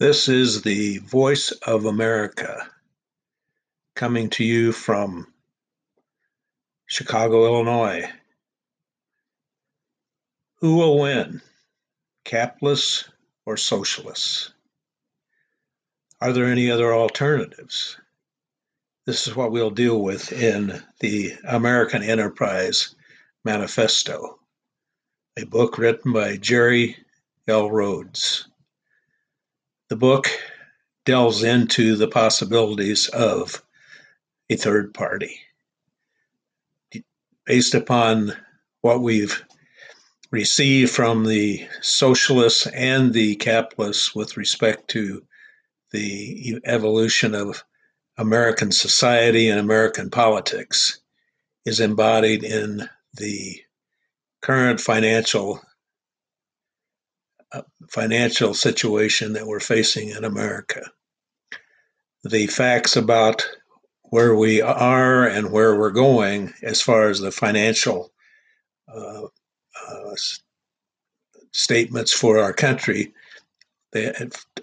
This is the voice of America coming to you from Chicago, Illinois. Who will win, capitalists or socialists? Are there any other alternatives? This is what we'll deal with in the American Enterprise Manifesto, a book written by Jerry L. Rhodes. The book delves into the possibilities of a third party. Based upon what we've received from the socialists and the capitalists with respect to the evolution of American society and American politics is embodied in the current financial financial situation that we're facing in America. The facts about where we are and where we're going as far as the financial uh, uh, statements for our country, they,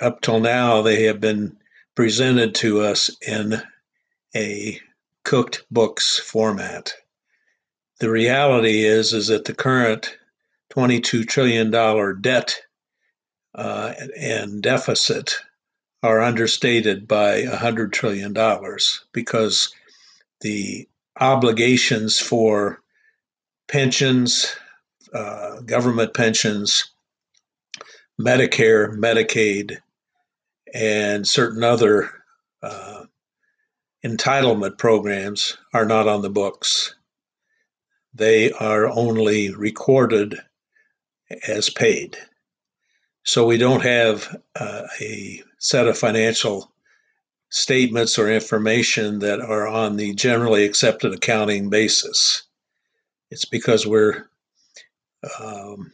up till now, they have been presented to us in a cooked books format. The reality is is that the current 22 trillion dollar debt uh, and deficit are understated by $100 trillion because the obligations for pensions, uh, government pensions, Medicare, Medicaid, and certain other uh, entitlement programs are not on the books. They are only recorded as paid. So we don't have uh, a set of financial statements or information that are on the generally accepted accounting basis. It's because we're um,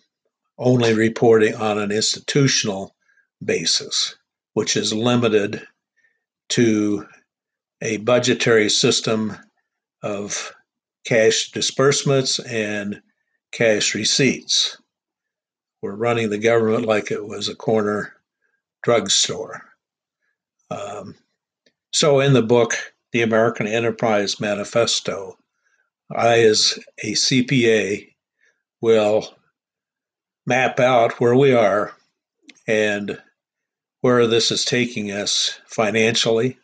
only reporting on an institutional basis which is limited to a budgetary system of cash disbursements and cash receipts. We're running the government like it was a corner drugstore. Um, so, in the book, The American Enterprise Manifesto, I, as a CPA, will map out where we are and where this is taking us financially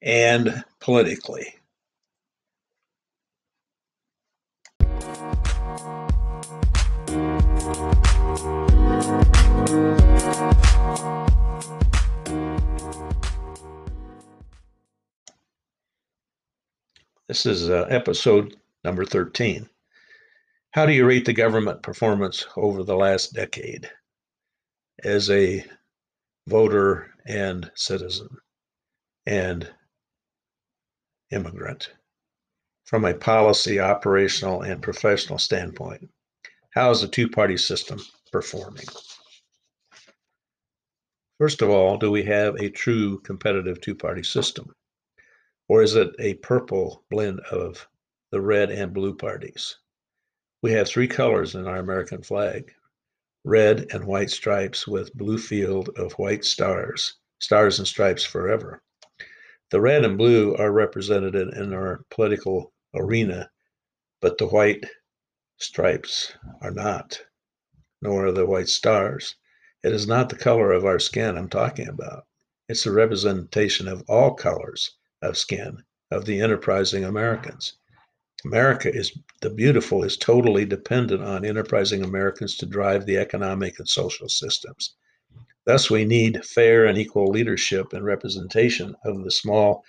and politically. This is uh, episode number 13. How do you rate the government performance over the last decade? As a voter and citizen and immigrant from a policy, operational, and professional standpoint. How is the two party system performing? First of all, do we have a true competitive two party system? Or is it a purple blend of the red and blue parties? We have three colors in our American flag red and white stripes with blue field of white stars, stars and stripes forever. The red and blue are represented in our political arena, but the white stripes are not, nor are the white stars. It is not the color of our skin I'm talking about. It's the representation of all colors of skin of the enterprising Americans. America is the beautiful is totally dependent on enterprising Americans to drive the economic and social systems. Thus, we need fair and equal leadership and representation of the small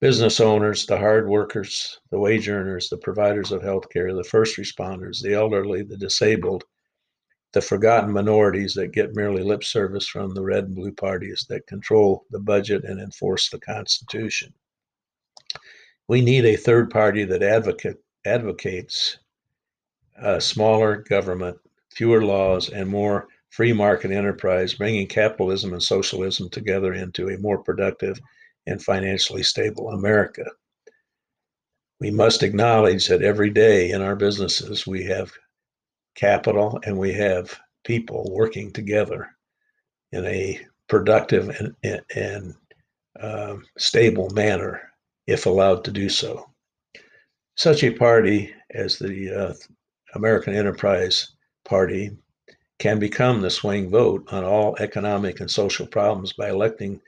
business owners, the hard workers, the wage earners, the providers of healthcare, the first responders, the elderly, the disabled, the forgotten minorities that get merely lip service from the red and blue parties that control the budget and enforce the Constitution. We need a third party that advocate, advocates a smaller government, fewer laws, and more free market enterprise, bringing capitalism and socialism together into a more productive and financially stable America. We must acknowledge that every day in our businesses we have capital and we have people working together in a productive and, and, and um, stable manner if allowed to do so. Such a party as the uh, American Enterprise Party can become the swing vote on all economic and social problems by electing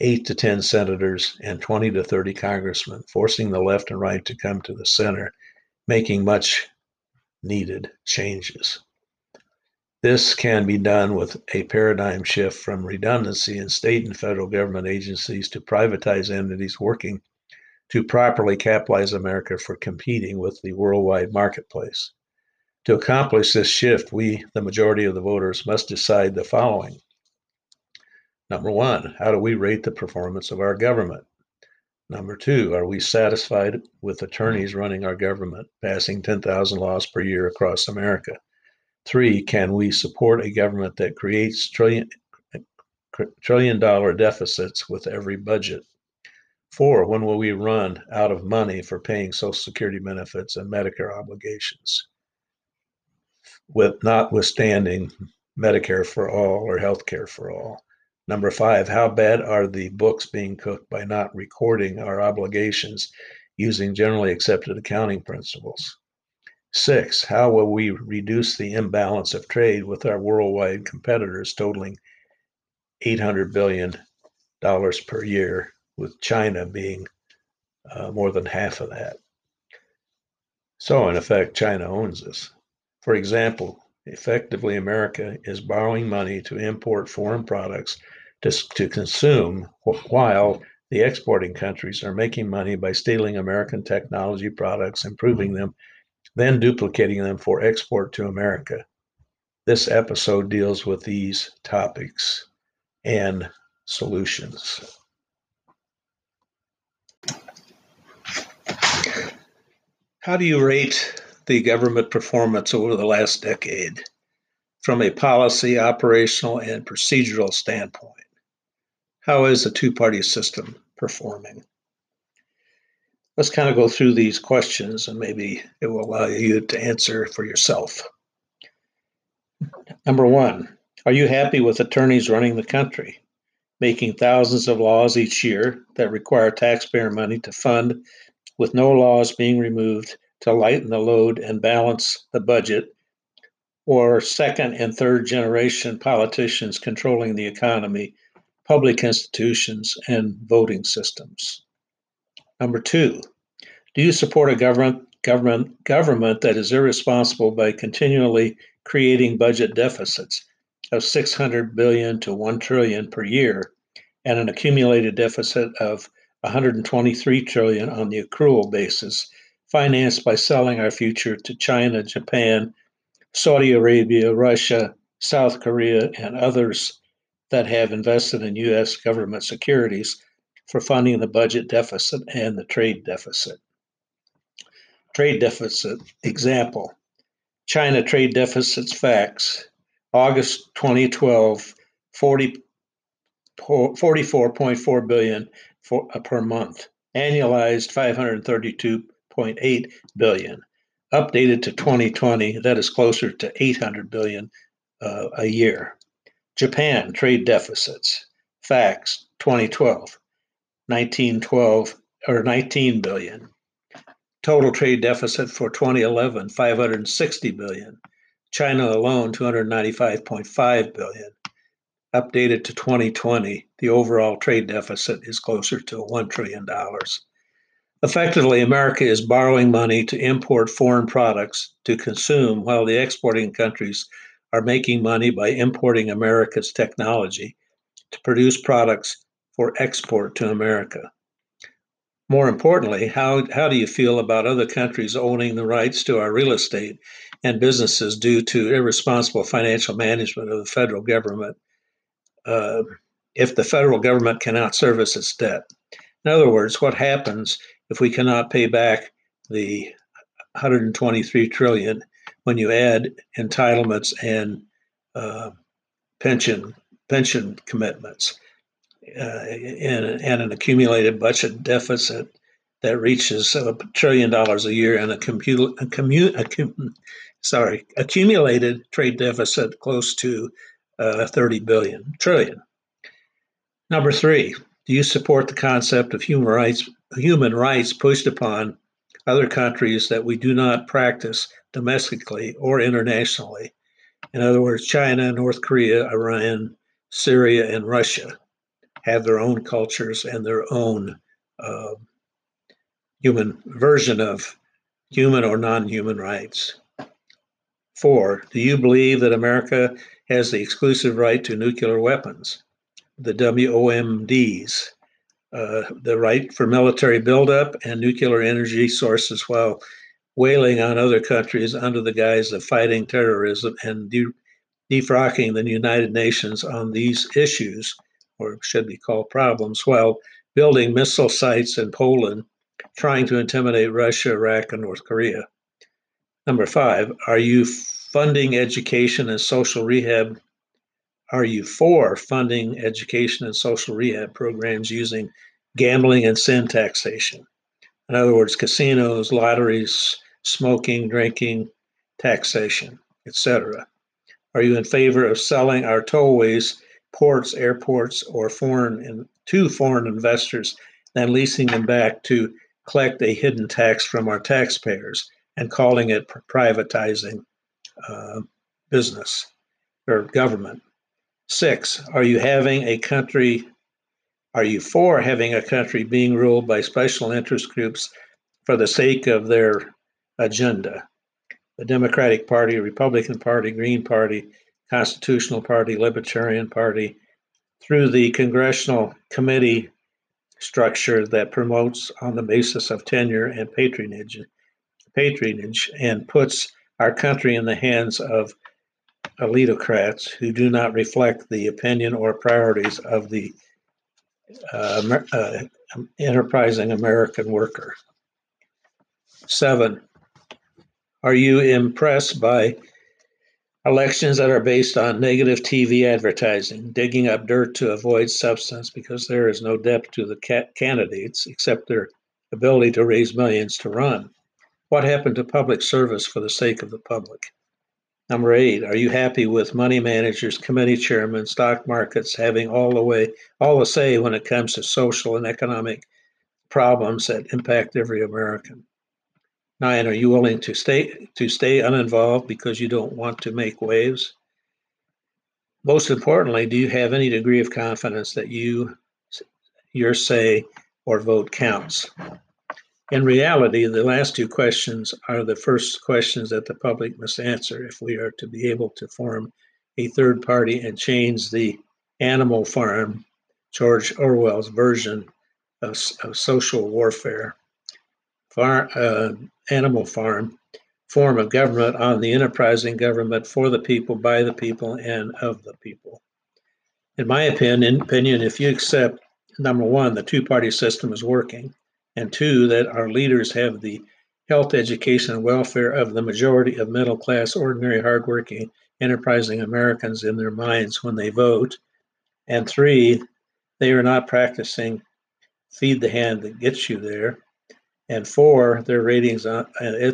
eight to 10 senators and 20 to 30 congressmen, forcing the left and right to come to the center, making much needed changes. This can be done with a paradigm shift from redundancy in state and federal government agencies to privatized entities working to properly capitalize America for competing with the worldwide marketplace. To accomplish this shift, we, the majority of the voters, must decide the following. Number one, how do we rate the performance of our government? Number two, are we satisfied with attorneys running our government, passing 10,000 laws per year across America? Three, can we support a government that creates trillion, trillion dollar deficits with every budget? Four, when will we run out of money for paying Social Security benefits and Medicare obligations? with notwithstanding Medicare for all or health care for all. Number five, how bad are the books being cooked by not recording our obligations using generally accepted accounting principles? Six, how will we reduce the imbalance of trade with our worldwide competitors totaling $800 billion per year, with China being uh, more than half of that? So, in effect, China owns us. For example, effectively, America is borrowing money to import foreign products to, to consume while the exporting countries are making money by stealing American technology products, improving them, then duplicating them for export to America. This episode deals with these topics and solutions. How do you rate the government performance over the last decade from a policy, operational, and procedural standpoint. How is the two party system performing? Let's kind of go through these questions and maybe it will allow you to answer for yourself. Number one, are you happy with attorneys running the country, making thousands of laws each year that require taxpayer money to fund, with no laws being removed to lighten the load and balance the budget, or second and third generation politicians controlling the economy, public institutions, and voting systems. Number two, do you support a government government government that is irresponsible by continually creating budget deficits of 600 billion to 1 trillion per year and an accumulated deficit of 123 trillion on the accrual basis financed by selling our future to China, Japan, Saudi Arabia, Russia, South Korea, and others that have invested in U.S. government securities for funding the budget deficit and the trade deficit. Trade deficit example China trade deficits facts August 2012 40, 44.4 billion for, uh, per month annualized 532.8 billion Updated to 2020, that is closer to 800 billion uh, a year. Japan trade deficits. Facts 2012, 1912 or 19 billion. Total trade deficit for 2011, 560 billion. China alone, 295.5 billion. Updated to 2020, the overall trade deficit is closer to $1 trillion. Effectively, America is borrowing money to import foreign products to consume while the exporting countries are making money by importing America's technology to produce products for export to America. More importantly, how, how do you feel about other countries owning the rights to our real estate and businesses due to irresponsible financial management of the federal government uh, if the federal government cannot service its debt? In other words, what happens if we cannot pay back the 123 trillion when you add entitlements and uh, pension pension commitments uh, and, and, an accumulated budget deficit that reaches a trillion dollars a year and a, compu- a, commu- a com- sorry accumulated trade deficit close to uh, 30 billion trillion. Number three, do you support the concept of human rights, human rights pushed upon other countries that we do not practice domestically or internationally? In other words, China, North Korea, Iran, Syria, and Russia have their own cultures and their own uh, human version of human or non human rights. Four, do you believe that America has the exclusive right to nuclear weapons, the WOMDs, uh, the right for military buildup and nuclear energy sources while whaling on other countries under the guise of fighting terrorism and de- defrocking the United Nations on these issues, or should be called problems, while building missile sites in Poland, trying to intimidate Russia, Iraq, and North Korea. Number five, are you funding education and social rehab? Are you for funding education and social rehab programs using gambling and sin taxation? In other words, casinos, lotteries, smoking, drinking, taxation, etc. Are you in favor of selling our tollways, ports, airports, or foreign in, to foreign investors, then leasing them back to collect a hidden tax from our taxpayers and calling it privatizing uh, business or government. Six, are you having a country, are you for having a country being ruled by special interest groups for the sake of their agenda? The Democratic Party, Republican Party, Green Party, Constitutional Party, Libertarian Party, through the congressional committee structure that promotes on the basis of tenure and patronage patronage and puts our country in the hands of elitocrats who do not reflect the opinion or priorities of the uh, uh, enterprising American worker. Seven, are you impressed by elections that are based on negative TV advertising, digging up dirt to avoid substance because there is no depth to the ca- candidates except their ability to raise millions to run? What happened to public service for the sake of the public? Number eight, are you happy with money managers, committee chairmen, stock markets having all the way, all the say when it comes to social and economic problems that impact every American? Nine, are you willing to stay to stay uninvolved because you don't want to make waves? Most importantly, do you have any degree of confidence that you your say or vote counts? In reality, the last two questions are the first questions that the public must answer if we are to be able to form a third party and change the animal farm, George Orwell's version of, of social warfare, far, uh, animal farm form of government on the enterprising government for the people, by the people, and of the people. In my opinion, opinion if you accept number one, the two party system is working, and two, that our leaders have the health, education, and welfare of the majority of middle class, ordinary, hardworking, enterprising Americans in their minds when they vote. And three, they are not practicing feed the hand that gets you there. And four, their ratings at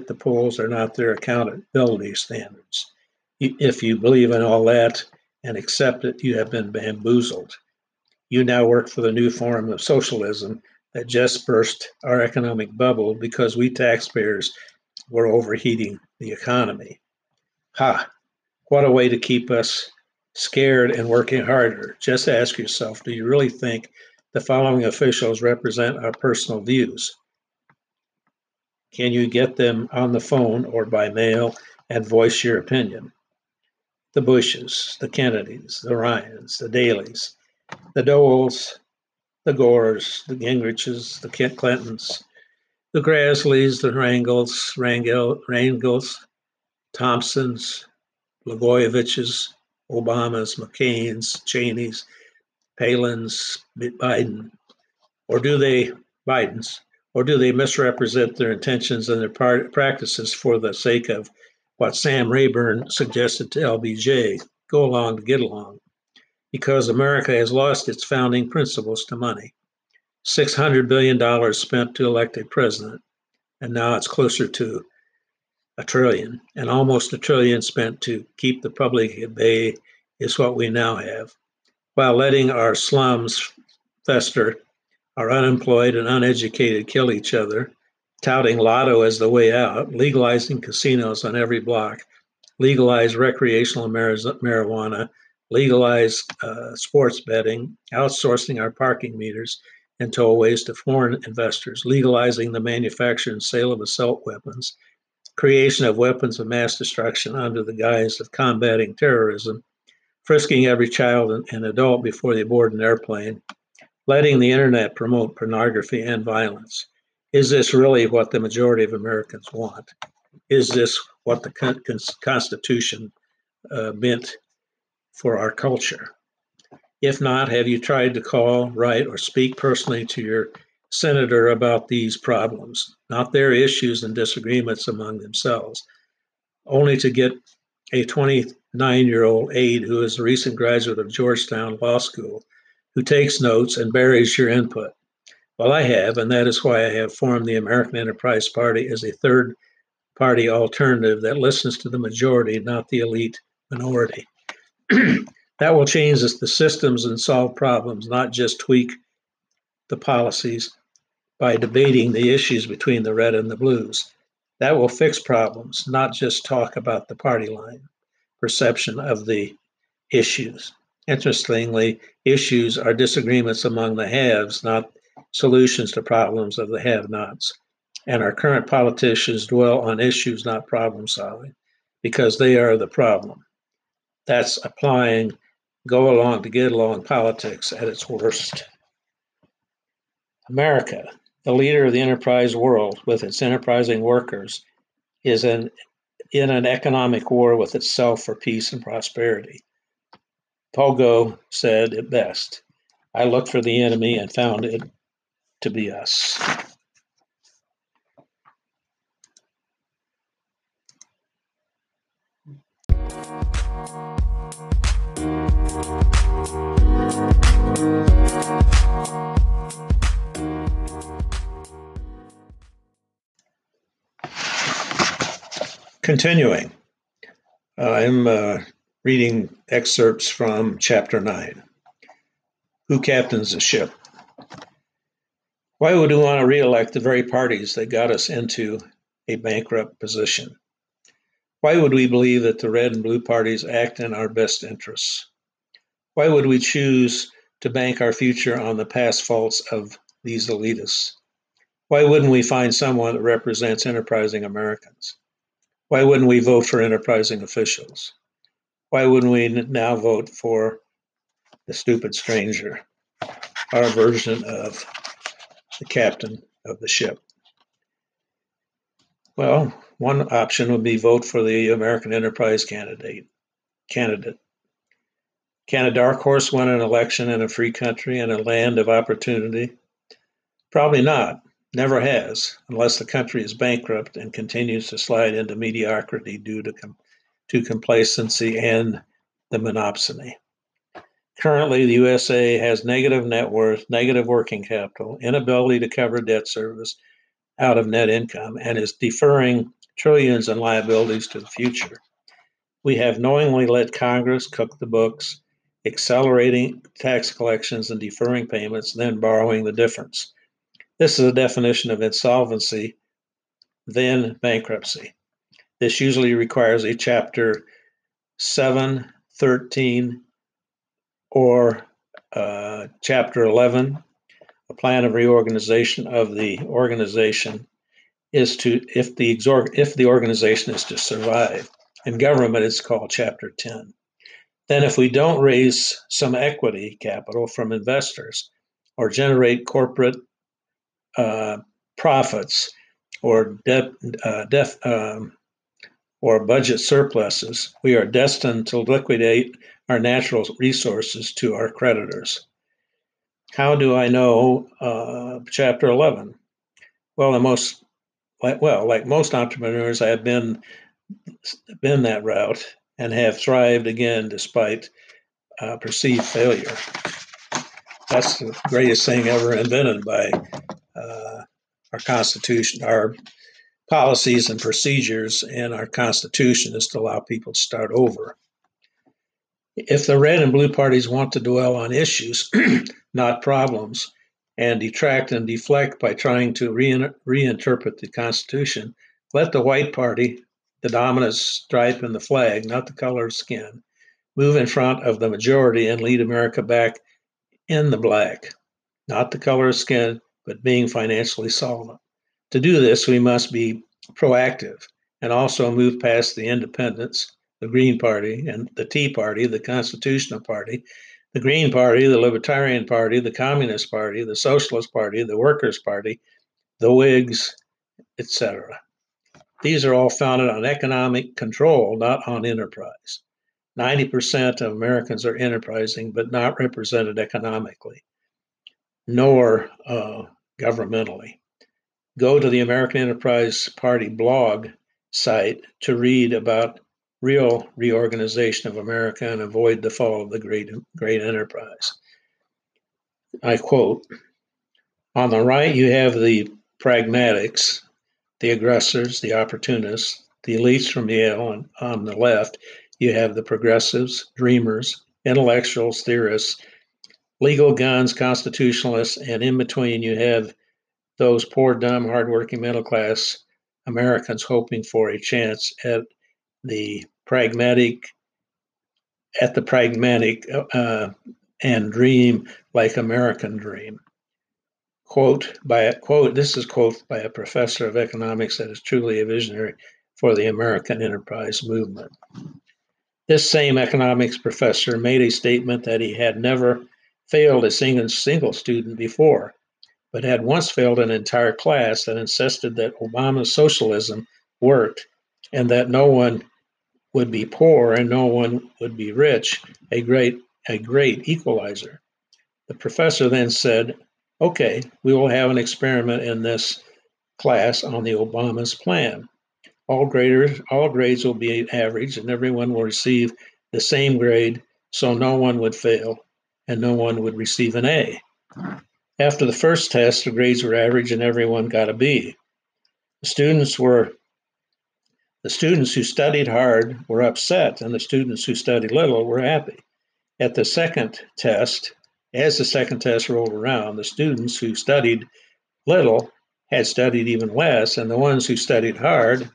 the polls are not their accountability standards. If you believe in all that and accept it, you have been bamboozled. You now work for the new form of socialism that just burst our economic bubble because we taxpayers were overheating the economy. Ha! What a way to keep us scared and working harder. Just ask yourself do you really think the following officials represent our personal views? Can you get them on the phone or by mail and voice your opinion? The Bushes, the Kennedys, the Ryans, the Daleys, the Doles, the Gores, the Gingriches, the Clintons, the Grassleys, the Rangels, Rangel, Rangels, Thompsons, Blagojeviches, Obamas, McCain's, Cheney's, Palin's, Biden, or do they, Biden's, or do they misrepresent their intentions and their par- practices for the sake of what Sam Rayburn suggested to LBJ go along to get along? Because America has lost its founding principles to money. $600 billion spent to elect a president, and now it's closer to a trillion, and almost a trillion spent to keep the public at bay is what we now have, while letting our slums fester, our unemployed and uneducated kill each other, touting lotto as the way out, legalizing casinos on every block, legalize recreational marijuana, legalize uh, sports betting, outsourcing our parking meters and tollways to foreign investors, legalizing the manufacture and sale of assault weapons, creation of weapons of mass destruction under the guise of combating terrorism, frisking every child and adult before they board an airplane, letting the internet promote pornography and violence. Is this really what the majority of Americans want? Is this what the Constitution uh, meant for our culture? If not, have you tried to call, write, or speak personally to your senator about these problems, not their issues and disagreements among themselves, only to get a 29 year old aide who is a recent graduate of Georgetown Law School who takes notes and buries your input? Well, I have, and that is why I have formed the American Enterprise Party as a third party alternative that listens to the majority, not the elite minority. that will change the systems and solve problems, not just tweak the policies by debating the issues between the red and the blues. That will fix problems, not just talk about the party line perception of the issues. Interestingly, issues are disagreements among the haves, not solutions to problems of the have nots. And our current politicians dwell on issues, not problem solving, because they are the problem. That's applying go along to get along politics at its worst. America, the leader of the enterprise world with its enterprising workers, is an, in an economic war with itself for peace and prosperity. Pogo said it best I looked for the enemy and found it to be us. Continuing, I'm uh, reading excerpts from chapter 9 Who Captains the Ship? Why would we want to reelect the very parties that got us into a bankrupt position? Why would we believe that the red and blue parties act in our best interests? Why would we choose to bank our future on the past faults of these elitists? Why wouldn't we find someone that represents enterprising Americans? Why wouldn't we vote for enterprising officials? Why wouldn't we now vote for the stupid stranger, our version of the captain of the ship? Well, one option would be vote for the American Enterprise candidate. Candidate. Can a dark horse win an election in a free country and a land of opportunity? Probably not. Never has, unless the country is bankrupt and continues to slide into mediocrity due to, com- to complacency and the monopsony. Currently, the USA has negative net worth, negative working capital, inability to cover debt service out of net income, and is deferring trillions in liabilities to the future. We have knowingly let Congress cook the books, accelerating tax collections and deferring payments, then borrowing the difference. This is a definition of insolvency, then bankruptcy. This usually requires a chapter 7, 13, or uh, chapter 11, a plan of reorganization of the organization is to if the if the organization is to survive. In government, it's called chapter 10. Then, if we don't raise some equity capital from investors or generate corporate uh, profits or debt, uh, def, um, or budget surpluses, we are destined to liquidate our natural resources to our creditors. How do I know uh, Chapter 11? Well, the most like well, like most entrepreneurs, I have been been that route and have thrived again despite uh, perceived failure. That's the greatest thing ever invented by uh, our Constitution, our policies and procedures, and our Constitution is to allow people to start over. If the red and blue parties want to dwell on issues, not problems, and detract and deflect by trying to re- reinterpret the Constitution, let the white party, the dominant stripe in the flag, not the color of skin, move in front of the majority and lead America back in the black, not the color of skin, but being financially solvent. To do this, we must be proactive and also move past the independents, the Green Party, and the Tea Party, the Constitutional Party, the Green Party, the Libertarian Party, the Communist Party, the Socialist Party, the Workers' Party, the Whigs, etc. These are all founded on economic control, not on enterprise. 90% of Americans are enterprising, but not represented economically, nor uh, governmentally. Go to the American Enterprise Party blog site to read about real reorganization of America and avoid the fall of the great, great enterprise. I quote On the right, you have the pragmatics, the aggressors, the opportunists, the elites from Yale. And on the left, you have the progressives, dreamers, intellectuals, theorists, legal guns, constitutionalists, and in between, you have those poor, dumb, hardworking middle class Americans hoping for a chance at the pragmatic, at the pragmatic uh, and dream like American dream. Quote by a quote, this is quote by a professor of economics that is truly a visionary for the American enterprise movement. This same economics professor made a statement that he had never failed a single, single student before but had once failed an entire class that insisted that Obama's socialism worked and that no one would be poor and no one would be rich, a great a great equalizer. The professor then said, "Okay, we will have an experiment in this class on the Obama's plan. All graders all grades will be average and everyone will receive the same grade so no one would fail and no one would receive an A." After the first test, the grades were average and everyone got a B. The students were the students who studied hard were upset, and the students who studied little were happy. At the second test, as the second test rolled around, the students who studied little had studied even less, and the ones who studied hard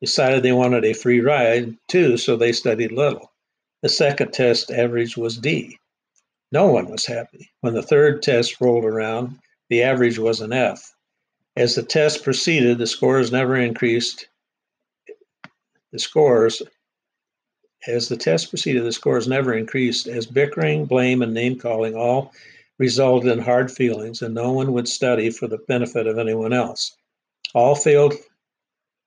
decided they wanted a free ride too, so they studied little. The second test average was D. No one was happy. When the third test rolled around, the average was an F. As the test proceeded, the scores never increased. The scores, as the test proceeded, the scores never increased as bickering, blame, and name calling all resulted in hard feelings, and no one would study for the benefit of anyone else. All failed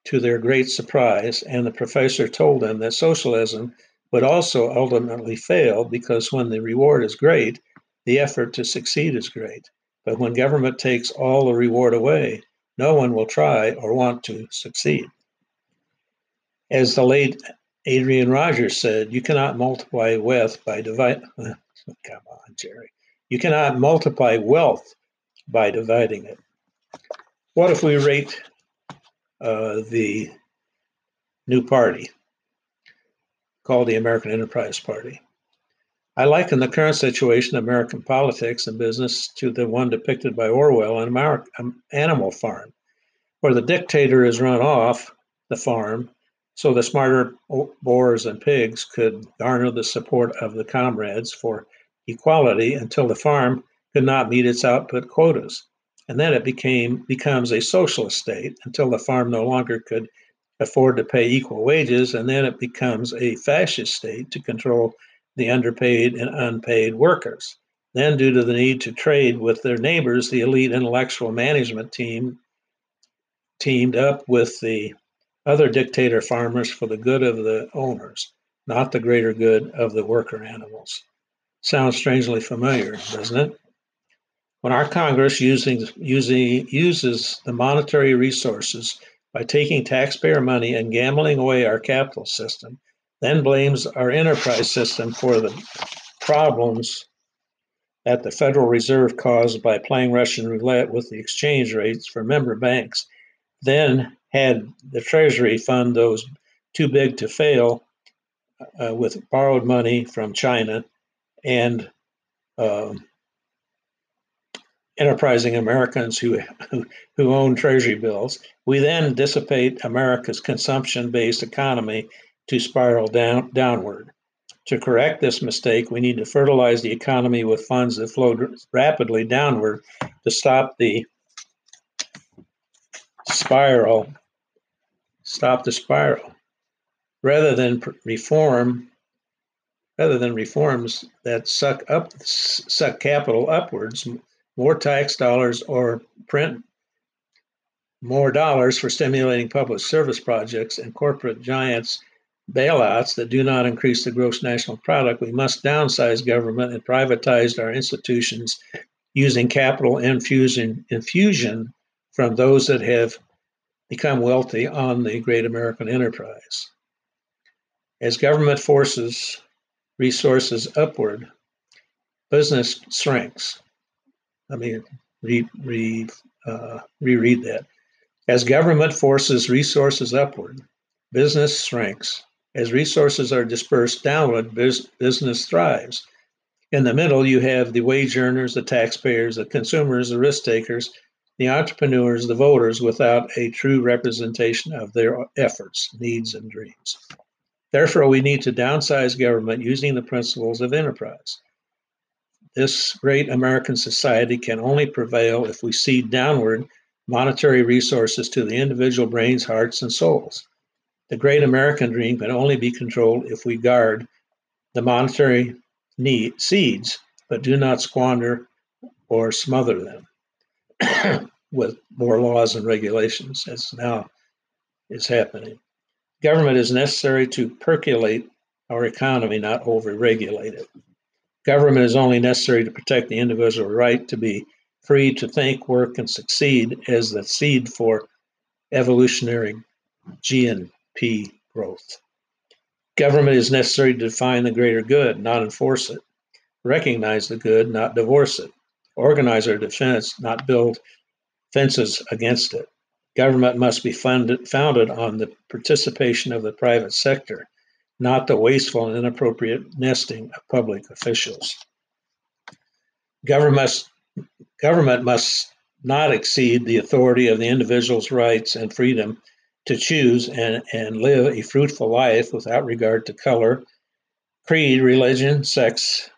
to their great surprise, and the professor told them that socialism would also ultimately fail because when the reward is great, the effort to succeed is great. But when government takes all the reward away, no one will try or want to succeed. As the late Adrian Rogers said, you cannot multiply wealth by divide. Come on, Jerry. You cannot multiply wealth by dividing it. What if we rate uh, the new party? called the American Enterprise Party. I liken the current situation of American politics and business to the one depicted by Orwell in um, Animal Farm, where the dictator is run off the farm so the smarter boars and pigs could garner the support of the comrades for equality until the farm could not meet its output quotas. And then it became becomes a socialist state until the farm no longer could afford to pay equal wages, and then it becomes a fascist state to control the underpaid and unpaid workers. Then, due to the need to trade with their neighbors, the elite intellectual management team teamed up with the other dictator farmers for the good of the owners, not the greater good of the worker animals. Sounds strangely familiar, doesn't it? When our Congress using, using, uses the monetary resources by taking taxpayer money and gambling away our capital system, then blames our enterprise system for the problems that the Federal Reserve caused by playing Russian roulette with the exchange rates for member banks, then had the Treasury fund those too big to fail uh, with borrowed money from China and um, enterprising Americans who, who, who own treasury bills. We then dissipate America's consumption-based economy to spiral down downward. To correct this mistake, we need to fertilize the economy with funds that flow rapidly downward to stop the spiral. Stop the spiral. Rather than reform, rather than reforms that suck up suck capital upwards, more tax dollars or print more dollars for stimulating public service projects and corporate giants bailouts that do not increase the gross national product, we must downsize government and privatize our institutions using capital infusion, infusion from those that have become wealthy on the great American enterprise. As government forces resources upward, business shrinks. Let me re, re, uh, reread that. As government forces resources upward, business shrinks. As resources are dispersed downward, business thrives. In the middle, you have the wage earners, the taxpayers, the consumers, the risk takers, the entrepreneurs, the voters, without a true representation of their efforts, needs, and dreams. Therefore, we need to downsize government using the principles of enterprise. This great American society can only prevail if we seed downward monetary resources to the individual brains, hearts, and souls. The great American dream can only be controlled if we guard the monetary need, seeds, but do not squander or smother them with more laws and regulations, as now is happening. Government is necessary to percolate our economy, not over-regulate it. Government is only necessary to protect the individual right to be free to think, work, and succeed as the seed for evolutionary GNP growth. Government is necessary to define the greater good, not enforce it. Recognize the good, not divorce it. Organize our defense, not build fences against it. Government must be funded, founded on the participation of the private sector, not the wasteful and inappropriate nesting of public officials. Government must, government must not exceed the authority of the individual's rights and freedom to choose and, and live a fruitful life without regard to color, creed, religion, sex,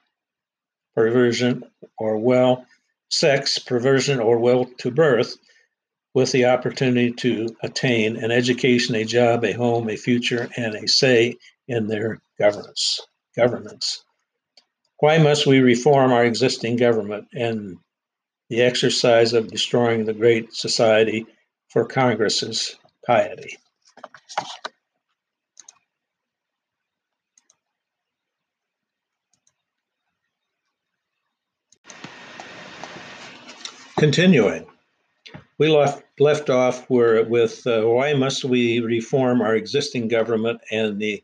perversion, or well, sex, perversion, or will to birth, with the opportunity to attain an education, a job, a home, a future, and a say in their governance. Governments. Why must we reform our existing government and the exercise of destroying the great society for Congress's piety? Continuing we left left off where with uh, why must we reform our existing government and the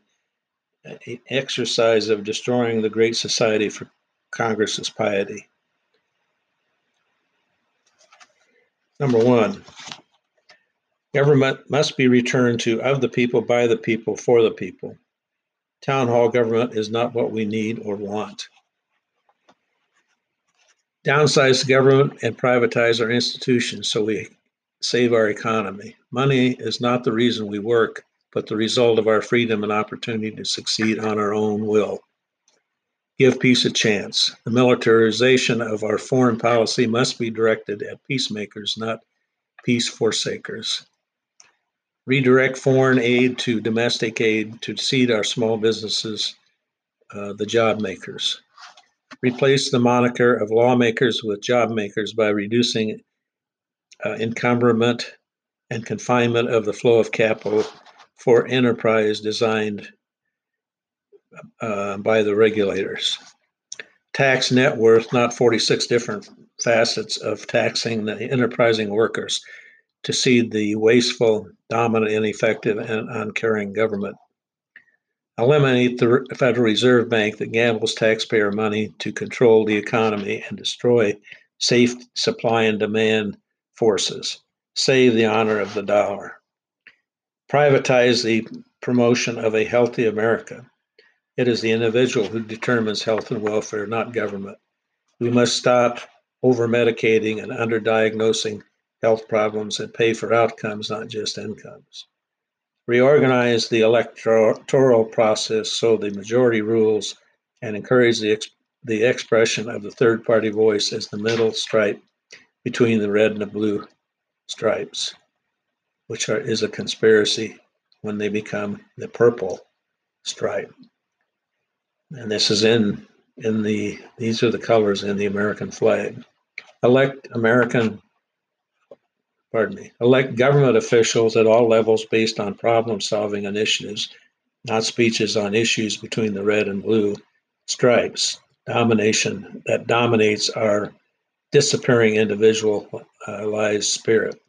uh, exercise of destroying the great society for Congress's piety. Number one, government must be returned to of the people, by the people, for the people. Town hall government is not what we need or want. Downsize the government and privatize our institutions so we save our economy. Money is not the reason we work, but the result of our freedom and opportunity to succeed on our own will. Give peace a chance. The militarization of our foreign policy must be directed at peacemakers, not peace forsakers. Redirect foreign aid to domestic aid to seed our small businesses, uh, the job makers replace the moniker of lawmakers with job makers by reducing uh, encumberment and confinement of the flow of capital for enterprise designed uh, by the regulators. Tax net worth, not 46 different facets of taxing the enterprising workers to seed the wasteful, dominant, ineffective, and uncaring government eliminate the Federal Reserve Bank that gambles taxpayer money to control the economy and destroy safe supply and demand forces, save the honor of the dollar, privatize the promotion of a healthy America, It is the individual who determines health and welfare, not government. We must stop over medicating and underdiagnosing health problems and pay for outcomes, not just incomes. Reorganize the electoral process so the majority rules and encourage the, the expression of the third party voice as the middle stripe between the red and the blue stripes, which are, is a conspiracy when they become the purple stripe. And this is in in the these are the colors in the American flag. Elect American pardon me, elect government officials at all levels based on problem solving initiatives, not speeches on issues between the red and blue stripes. Domination that dominates our disappearing individual uh, spirit.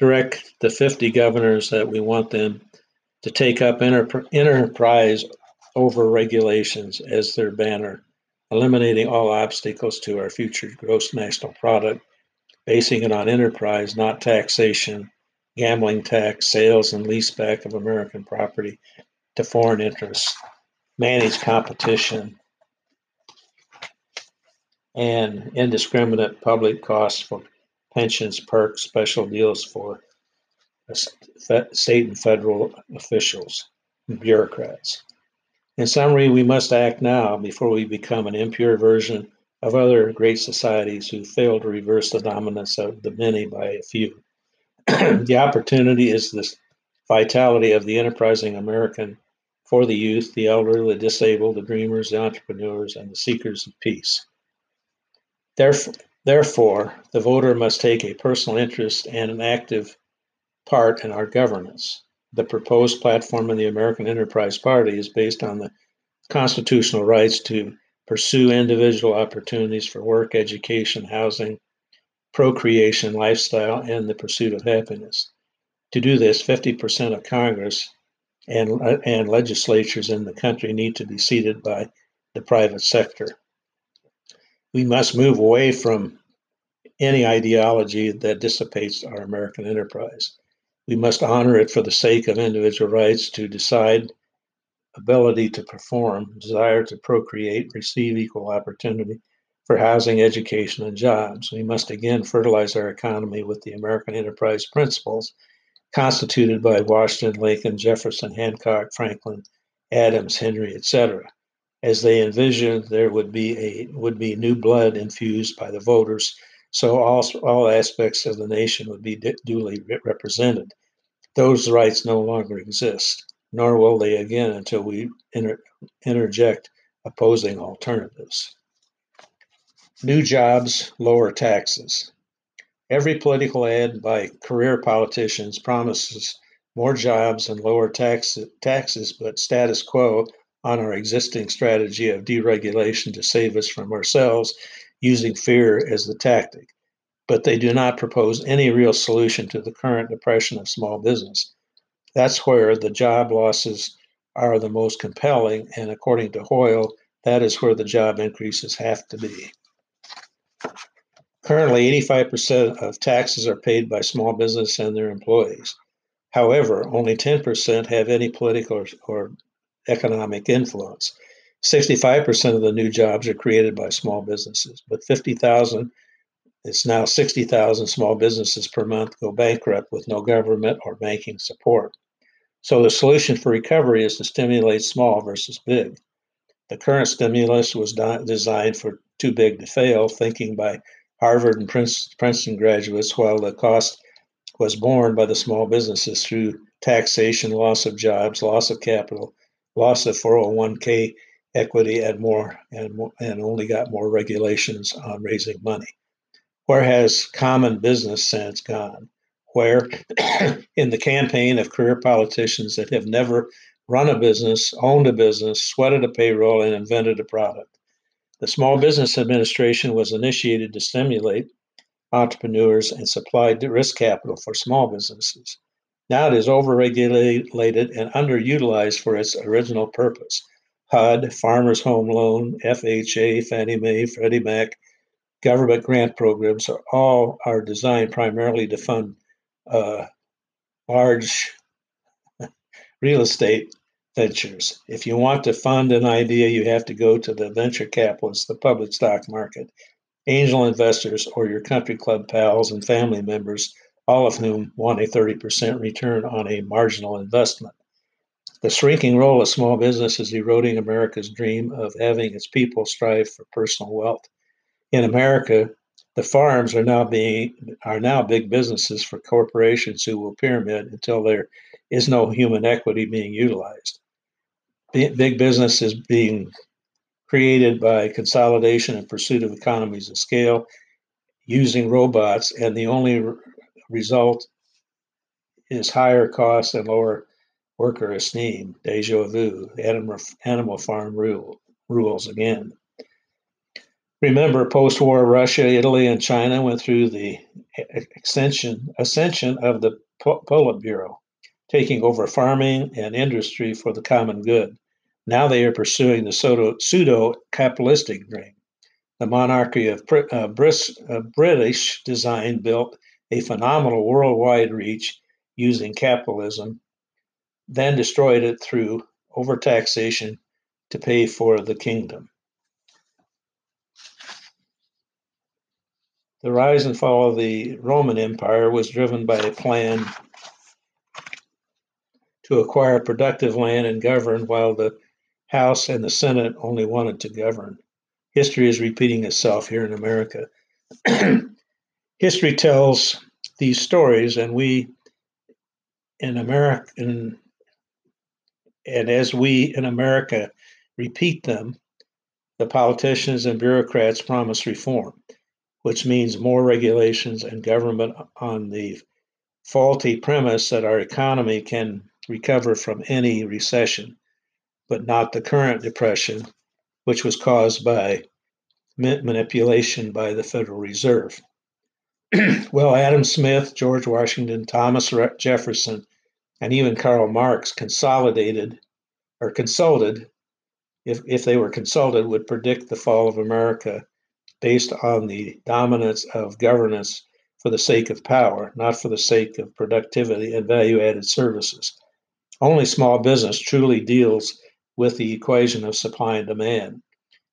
Direct the 50 governors that we want them to take up enterprise over regulations as their banner, eliminating all obstacles to our future gross national product, basing it on enterprise, not taxation, gambling tax, sales and leaseback of American property to foreign interests, manage competition, and indiscriminate public costs for pensions, perks, special deals for state and federal officials and bureaucrats. In summary, we must act now before we become an impure version of other great societies who failed to reverse the dominance of the many by a few. the opportunity is this vitality of the enterprising American for the youth, the elderly, the disabled, the dreamers, the entrepreneurs, and the seekers of peace. Therefore, therefore, the voter must take a personal interest and an active part in our governance. The proposed platform of the American Enterprise Party is based on the constitutional rights to pursue individual opportunities for work, education, housing, procreation, lifestyle, and the pursuit of happiness. To do this, 50% of Congress and, uh, and legislatures in the country need to be seated by the private sector. We must move away from any ideology that dissipates our American enterprise. We must honor it for the sake of individual rights to decide, ability to perform, desire to procreate, receive equal opportunity for housing, education, and jobs. We must again fertilize our economy with the American enterprise principles constituted by Washington, Lincoln, Jefferson, Hancock, Franklin, Adams, Henry, etc. As they envisioned, there would be a would be new blood infused by the voters so all, all aspects of the nation would be duly represented. Those rights no longer exist, nor will they again until we inter- interject opposing alternatives. New jobs, lower taxes. Every political ad by career politicians promises more jobs and lower tax, taxes, but status quo on our existing strategy of deregulation to save us from ourselves using fear as the tactic, but they do not propose any real solution to the current depression of small business. That's where the job losses are the most compelling, and according to Hoyle, that is where the job increases have to be. Currently, 85% of taxes are paid by small business and their employees. However, only 10% have any political or, or economic influence. 65% of the new jobs are created by small businesses, but 50,000, it's now 60,000 small businesses per month go bankrupt with no government or banking support. So the solution for recovery is to stimulate small versus big. The current stimulus was designed for too big to fail, thinking by Harvard and Princeton graduates, while the cost was borne by the small businesses through taxation, loss of jobs, loss of capital, loss of 401k equity and more and and only got more regulations on raising money. Where has common business sense gone? Where in the campaign of career politicians that have never run a business, owned a business, sweated a payroll, and invented a product. The Small Business Administration was initiated to stimulate entrepreneurs and supply risk capital for small businesses. Now it is overregulated and underutilized for its original purpose HUD, Farmers Home Loan, FHA, Fannie Mae, Freddie Mac, government grant programs are all are designed primarily to fund uh, large real estate ventures. If you want to fund an idea, you have to go to the venture capitalists, the public stock market, angel investors, or your country club pals and family members, all of whom want a 30% return on a marginal investment. The shrinking role of small business is eroding America's dream of having its people strive for personal wealth. In America, the farms are now being are now big businesses for corporations who will pyramid until there is no human equity being utilized. Big business is being created by consolidation and pursuit of economies of scale using robots, and the only result is higher costs and lower worker esteem. Deja vu. Animal, animal farm rule, rules again. Remember, post-war Russia, Italy, and China went through the extension, ascension of the Politburo, taking over farming and industry for the common good. Now they are pursuing the pseudo capitalistic dream. The monarchy of uh, uh, British design built a phenomenal worldwide reach using capitalism, then destroyed it through overtaxation to pay for the kingdom. The rise and fall of the Roman Empire was driven by a plan to acquire productive land and govern, while the House and the Senate only wanted to govern. History is repeating itself here in America. History tells these stories, and we in America, in, and as we in America repeat them, the politicians and bureaucrats promise reform which means more regulations and government on the faulty premise that our economy can recover from any recession, but not the current depression, which was caused by manipulation by the Federal Reserve. well, Adam Smith, George Washington, Thomas Jefferson, and even Karl Marx consolidated or consulted, if, if they were consulted, would predict the fall of America based on the dominance of governance for the sake of power, not for the sake of productivity and value added services. Only small business truly deals with the equation of supply and demand.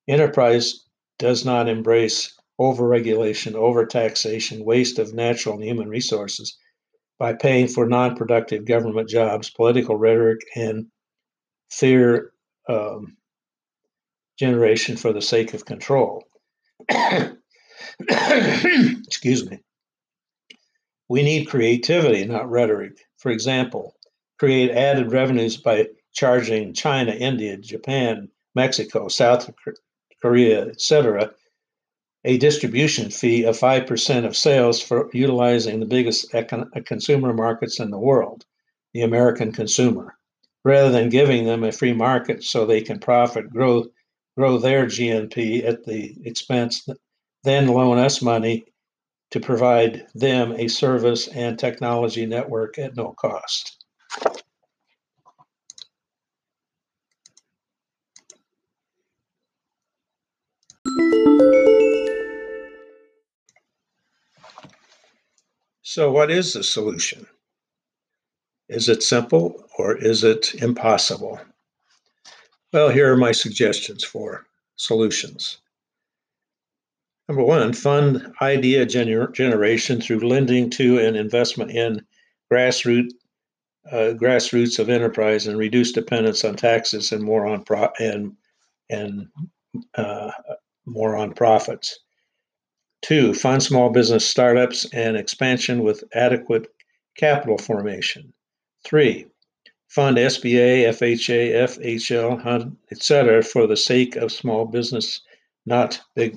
Enterprise does not embrace overregulation, overtaxation, waste of natural and human resources by paying for non productive government jobs, political rhetoric, and fear um, generation for the sake of control. Excuse me. We need creativity, not rhetoric. For example, create added revenues by charging China, India, Japan, Mexico, South Korea, etc., a distribution fee of 5% of sales for utilizing the biggest econ- consumer markets in the world, the American consumer, rather than giving them a free market so they can profit, grow grow their GNP at the expense, then loan us money to provide them a service and technology network at no cost. So, what is the solution? Is it simple or is it impossible? Well, here are my suggestions for solutions. Number one, fund idea gener- generation through lending to and investment in grassroots uh, grassroots of enterprise and reduce dependence on taxes and more on pro- and and uh, more on profits. Two, fund small business startups and expansion with adequate capital formation. Three, fund SBA, FHA, FHL, et cetera, for the sake of small business, not big,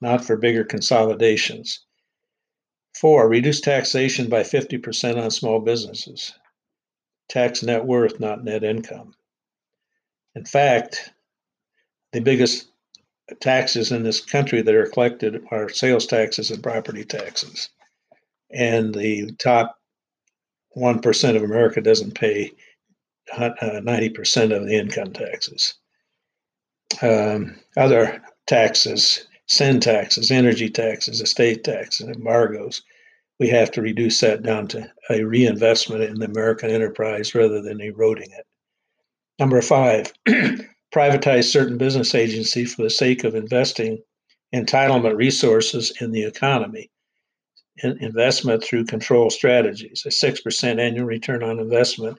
not for bigger consolidations. Four, reduce taxation by 50% on small businesses. Tax net worth, not net income. In fact, the biggest taxes in this country that are collected are sales taxes and property taxes. And the top 1% of America doesn't pay 90% uh, of the income taxes. Um, other taxes, sin taxes, energy taxes, estate taxes, embargoes, we have to reduce that down to a reinvestment in the American enterprise rather than eroding it. Number five, privatize certain business agency for the sake of investing entitlement resources in the economy. In investment through control strategies. A 6% annual return on investment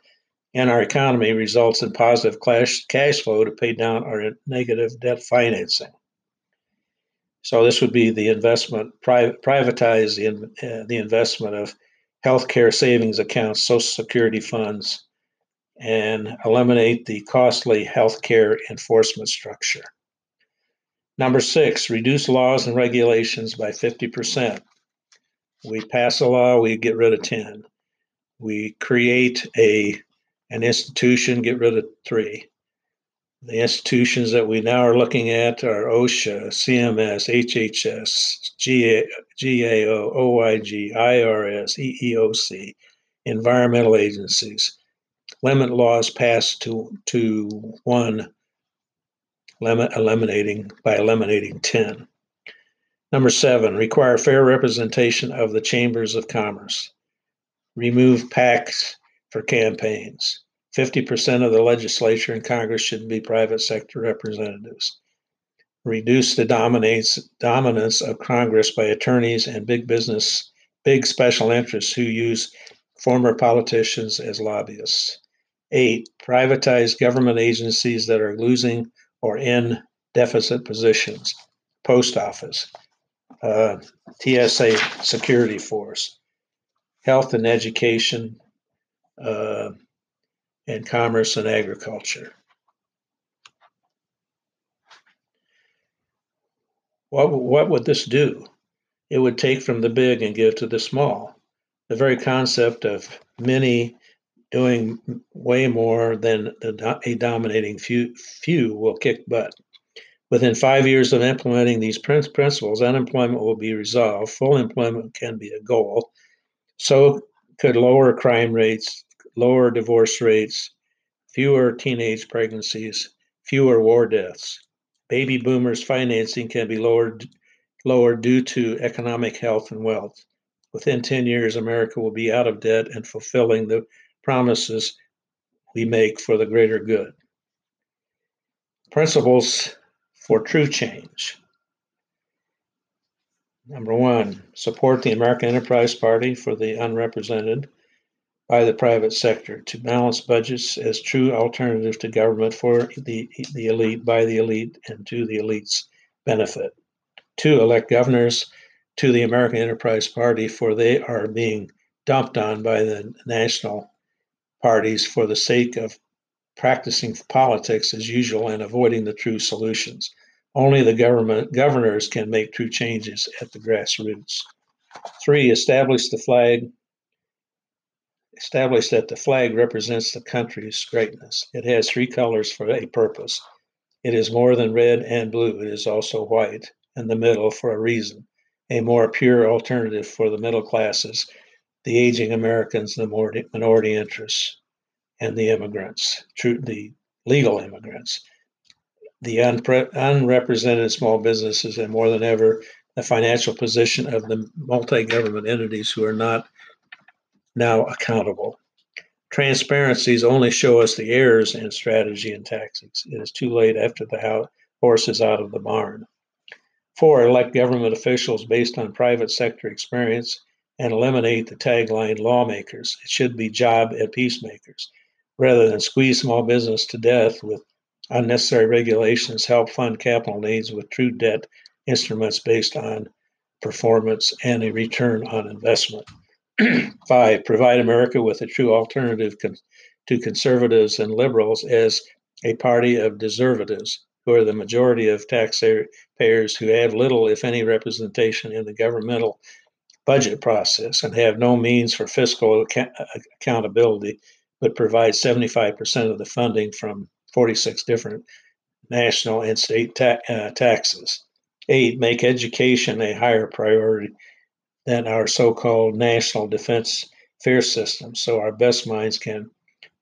in our economy results in positive cash, cash flow to pay down our negative debt financing. So this would be the investment, privatize the, uh, the investment of healthcare savings accounts, Social Security funds, and eliminate the costly healthcare enforcement structure. Number six, reduce laws and regulations by 50%. We pass a law, we get rid of 10. We create a an institution, get rid of three. The institutions that we now are looking at are OSHA, CMS, HHS, GA, GAO, OIG, IRS, EEOC, environmental agencies. Limit laws passed to, to one, eliminating by eliminating 10. Number seven, require fair representation of the chambers of commerce. Remove PACs for campaigns. 50% of the legislature and Congress should be private sector representatives. Reduce the dominance of Congress by attorneys and big business, big special interests who use former politicians as lobbyists. Eight, privatize government agencies that are losing or in deficit positions. Post office, uh, TSA security force, health and education, uh, and commerce and agriculture. What, what would this do? It would take from the big and give to the small. The very concept of many doing way more than a dominating few, few will kick butt. Within five years of implementing these principles, unemployment will be resolved. Full employment can be a goal. So could lower crime rates, lower divorce rates, fewer teenage pregnancies, fewer war deaths. Baby boomers' financing can be lowered, lowered due to economic health and wealth. Within 10 years, America will be out of debt and fulfilling the promises we make for the greater good. Principles for true change. Number one, support the American Enterprise Party for the unrepresented by the private sector to balance budgets as true alternative to government for the, the elite by the elite and to the elite's benefit. Two, elect governors to the American Enterprise Party for they are being dumped on by the national parties for the sake of practicing politics as usual and avoiding the true solutions. Only the government governors can make true changes at the grassroots. Three, establish the flag established that the flag represents the country's greatness. It has three colors for a purpose. It is more than red and blue, it is also white in the middle for a reason, a more pure alternative for the middle classes, the aging Americans, the minority interests, and the immigrants, true, the legal immigrants, the unpre- unrepresented small businesses, and more than ever, the financial position of the multi government entities who are not now accountable. Transparencies only show us the errors in strategy and tactics. It is too late after the horse is out of the barn. Four, elect government officials based on private sector experience and eliminate the tagline lawmakers. It should be job and peacemakers. Rather than squeeze small business to death with unnecessary regulations, help fund capital needs with true debt instruments based on performance and a return on investment. Five, provide America with a true alternative con- to conservatives and liberals as a party of deservatives, who are the majority of taxpayers who have little, if any, representation in the governmental budget process and have no means for fiscal ac- accountability, but provide 75% of the funding from 46 different national and state ta- uh, taxes. Eight, make education a higher priority than our so called national defense fear system, so our best minds can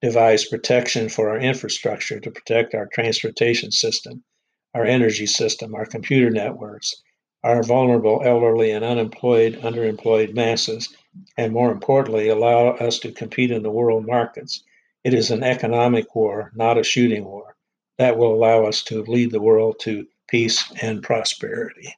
devise protection for our infrastructure to protect our transportation system, our energy system, our computer networks, our vulnerable elderly and unemployed, underemployed masses, and more importantly, allow us to compete in the world markets It is an economic war, not a shooting war. That will allow us to lead the world to peace and prosperity.